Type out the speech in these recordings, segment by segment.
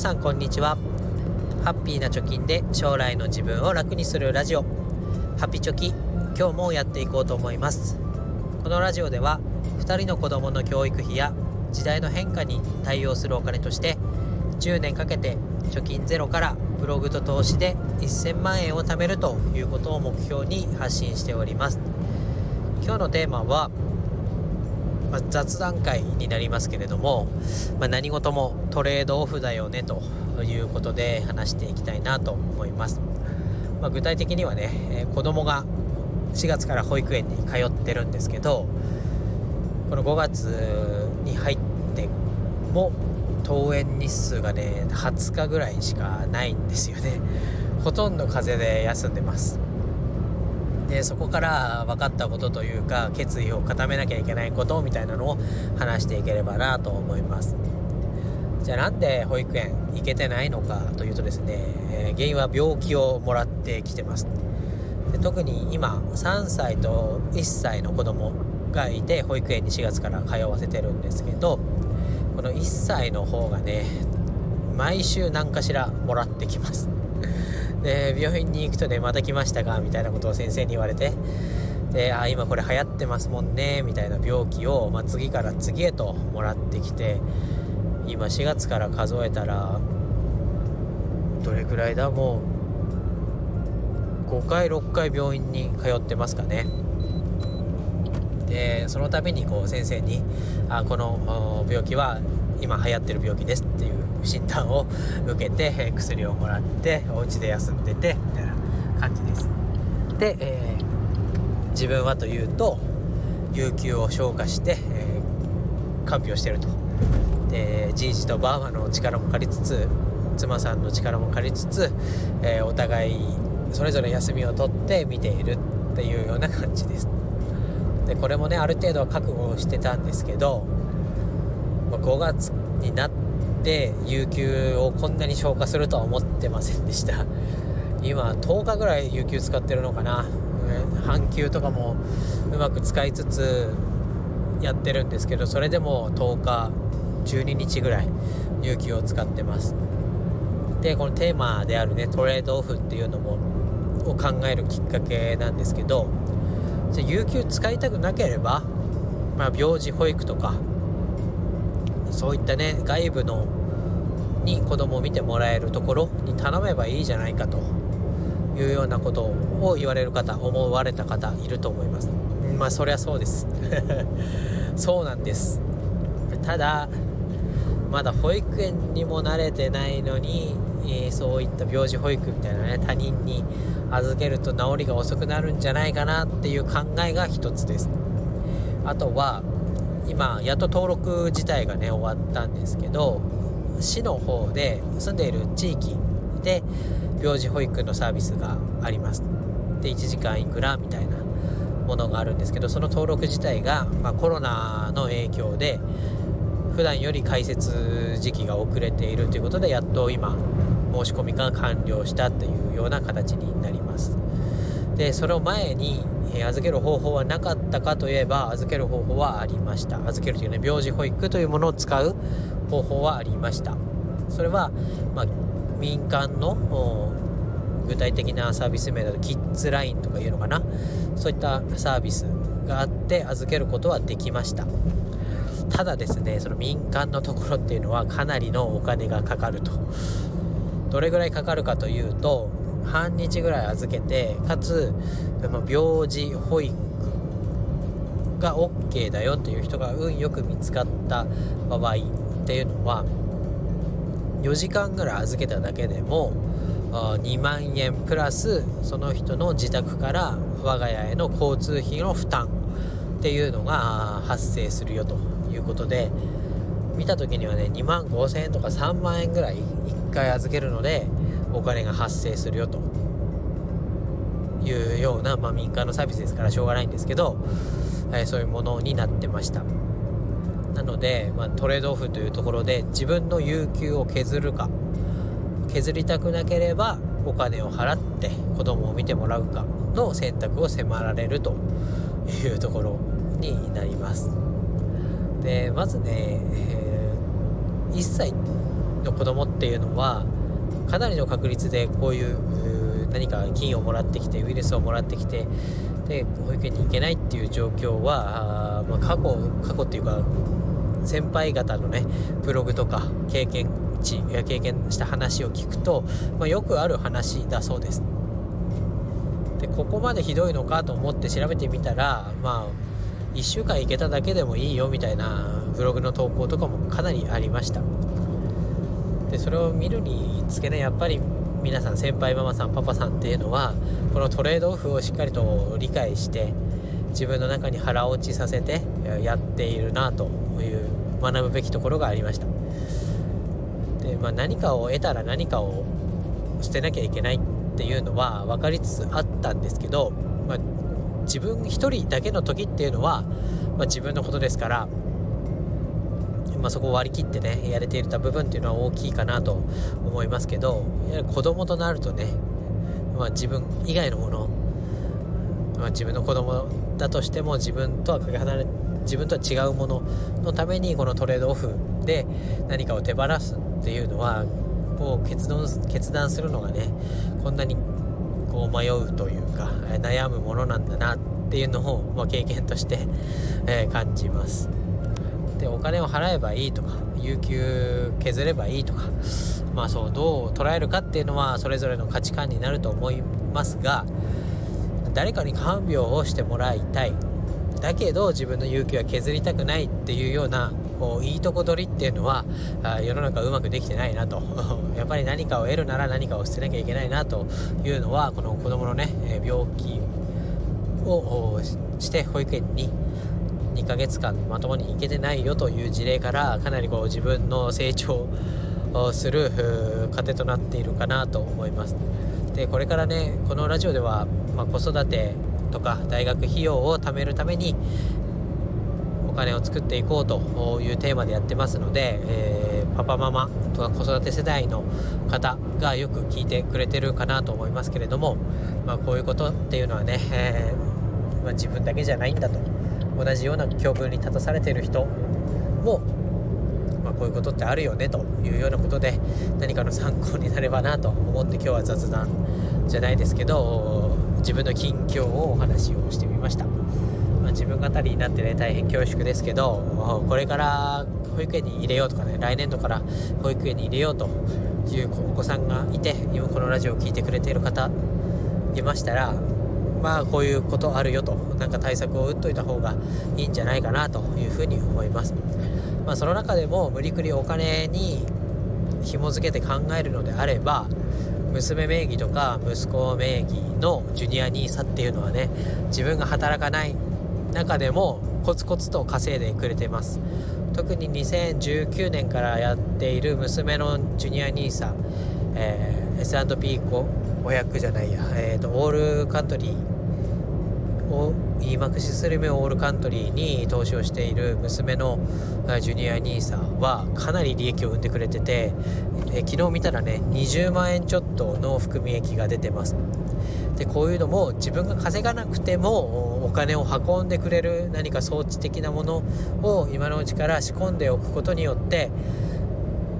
さんこんにちは。ハッピーな貯金で将来の自分を楽にするラジオ。ハピチョキ今日もやっていこうと思います。このラジオでは2人の子供の教育費や時代の変化に対応するお金として10年かけて貯金ゼロからブログと投資で1000万円を貯めるということを目標に発信しております。今日のテーマはまあ、雑談会になりますけれども、まあ、何事もトレードオフだよねということで話していきたいなと思います、まあ、具体的にはね、えー、子供が4月から保育園に通ってるんですけどこの5月に入っても登園日数がね20日ぐらいしかないんですよね。ほとんど風邪で休んでます。でそこから分かったことというか決意を固めなきゃいけないことみたいなのを話していければなと思います。じゃあなんで保育園行けてないのかというとですね、えー、原因は病気をもらってきてます。で特に今3歳と1歳の子供がいて保育園に4月から通わせてるんですけどこの1歳の方がね毎週何かしらもらってきます。で病院に行くとねまた来ましたかみたいなことを先生に言われてであ今これ流行ってますもんねみたいな病気を、まあ、次から次へともらってきて今4月から数えたらどれくらいだもう5回6回病院に通ってますかね。でその度にこう先生にあこの病気は今流行ってる病気ですっていう診断を受けて薬をもらってお家で休んでてみたいな感じです。で、えー、自分はというと有給を消化して、えー、看病してると。でじいじとばあばの力も借りつつ妻さんの力も借りつつ、えー、お互いそれぞれ休みを取って見ているっていうような感じです。でこれもねある程度は覚悟してたんですけど5月になって有給をこんなに消化するとは思ってませんでした。今10日ぐらい有給使ってるのかな。半休とかもうまく使いつつやってるんですけどそれでも10日12日ぐらい有給を使ってます。でこのテーマであるねトレードオフっていうのもを考えるきっかけなんですけどじゃ有給使いたくなければ、まあ、病児保育とかそういったね外部のに子供を見てもらえるところに頼めばいいじゃないかというようなことを言われる方思われた方いると思います。まあそりゃそうです。そうなんです。ただまだ保育園にも慣れてないのに、えー、そういった病児保育みたいなね他人に預けると治りが遅くなるんじゃないかなっていう考えが一つです。あとは今やっと登録自体がね終わったんですけど市の方で住んでいる地域で病児保育のサービスがあります。で1時間いくらみたいなものがあるんですけどその登録自体が、まあ、コロナの影響で普段より開設時期が遅れているということでやっと今申し込みが完了したというような形になります。でそれを前にえ預ける方法はなかったかといえば預ける方法はありました。預けるというね病児保育というものを使う方法はありました。それは、まあ、民間の具体的なサービス名だとキッズラインとかいうのかな？そういったサービスがあって預けることはできました。ただですねその民間のところっていうのはかなりのお金がかかると。どれぐらいかかるかというと半日ぐらい預けてかつ病児保育が OK だよという人が運よく見つかった場合っていうのは4時間ぐらい預けただけでも2万円プラスその人の自宅から我が家への交通費の負担っていうのが発生するよということで見た時にはね2万5000円とか3万円ぐらい1回預けるのでお金が発生するよと。いうような、まあ、民間のサービスですからしょうがないんですけど、えー、そういうものになってました。なので、まあ、トレードオフというところで自分の有給を削るか削りたくなければお金を払って子供を見てもらうかの選択を迫られるというところになります。でまずね、えー、1歳の子供っていうのはかなりの確率でこういう何か菌をもらってきてウイルスをもらってきてで保育園に行けないっていう状況はあ、まあ、過去過去っていうか先輩方のねブログとか経験値や経験した話を聞くと、まあ、よくある話だそうです。でここまでひどいのかと思って調べてみたらまあ1週間行けただけでもいいよみたいなブログの投稿とかもかなりありましたでそれを見るにつけねやっぱり皆さん先輩ママさんパパさんっていうのはこのトレードオフをしっかりと理解して自分の中に腹落ちさせてやっているなという学ぶべきところがありました。で、まあ、何かを得たら何かを捨てなきゃいけないっていうのは分かりつつあったんですけど、まあ、自分一人だけの時っていうのは、まあ、自分のことですから、まあ、そこを割り切ってねやれていた部分っていうのは大きいかなと思いますけどやはり子供となるとね、まあ、自分以外のもの、まあ、自分の子供だとしても自分とはかけ離れ自分とは違うもののためにこのトレードオフで何かを手放すっていうのはこう決断決断するのがねこんなにこう迷うというか悩むものなんだなっていうのを、まあ、経験として、えー、感じます。でお金を払えばいいとか有給削ればいいとかまあそうどう捉えるかっていうのはそれぞれの価値観になると思いますが誰かに看病をしてもらいたい。だけど自分の有給は削りたくないっていうようなこういいとこ取りっていうのは世の中うまくできてないなと。やっぱり何かを得るなら何かを捨てなきゃいけないなというのはこの子供のね病気をして保育園に2ヶ月間まともに行けてないよという事例からかなりこう自分の成長をする糧となっているかなと思います。でこれからねこのラジオでは、まあ、子育てとか大学費用を貯めるためにお金を作っていこうというテーマでやってますので、えー、パパママとか子育て世代の方がよく聞いてくれてるかなと思いますけれども、まあ、こういうことっていうのはね、えー、まあ、自分だけじゃないんだと。同じような境遇に立たされている人も、まあ、こういうことってあるよねというようなことで何かの参考になればなと思って今日は雑談じゃないですけど自分の近況をお話をしてみました、まあ、自分語りになってね大変恐縮ですけどこれから保育園に入れようとかね来年度から保育園に入れようというお子さんがいて今このラジオを聴いてくれている方いましたらまあこういうことあるよと。なんか対策を打っといた方がいいんじゃないかなというふうに思います、まあ、その中でも無理くりお金に紐付けて考えるのであれば娘名義とか息子名義のジュニア NISA っていうのはね自分が働かない中でもコツコツと稼いでくれてます。特に2019年からやっている娘のジュニア NISA、えー、S&P 500じゃないや、えーと、オールカントリーを e マクシスルメオールカントリーに投資をしている娘のジュニア NISA はかなり利益を生んでくれててえ昨日見たらね20万円ちょっとの含み益が出てます。でこういうのも自分が稼がなくてもお金を運んでくれる何か装置的なものを今のうちから仕込んでおくことによって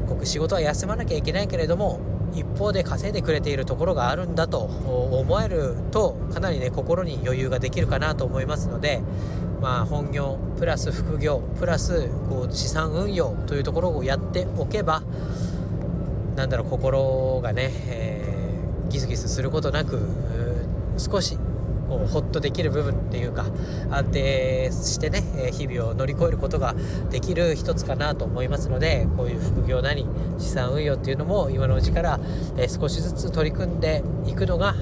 僕仕事は休まなきゃいけないけれども一方で稼いでくれているところがあるんだと思えるとかなりね心に余裕ができるかなと思いますのでまあ本業プラス副業プラスこう資産運用というところをやっておけばなんだろう心がね、えー、ギスギスすることなく少しこうホッとできる部分っていうか安定してね日々を乗り越えることができる一つかなと思いますのでこういう副業なり資産運用っていうのも今のうちから少しずつ取り組んでいくのが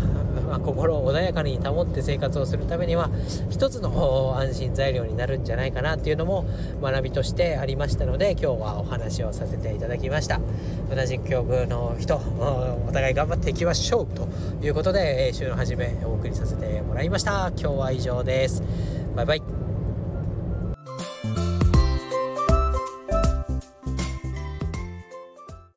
まあ、心を穏やかに保って生活をするためには一つの安心材料になるんじゃないかなっていうのも学びとしてありましたので今日はお話をさせていただきました。同じ境遇の人お互い頑張っていきましょうということで週の初めお送りさせてもらいました。今日は以上です。バイバイ。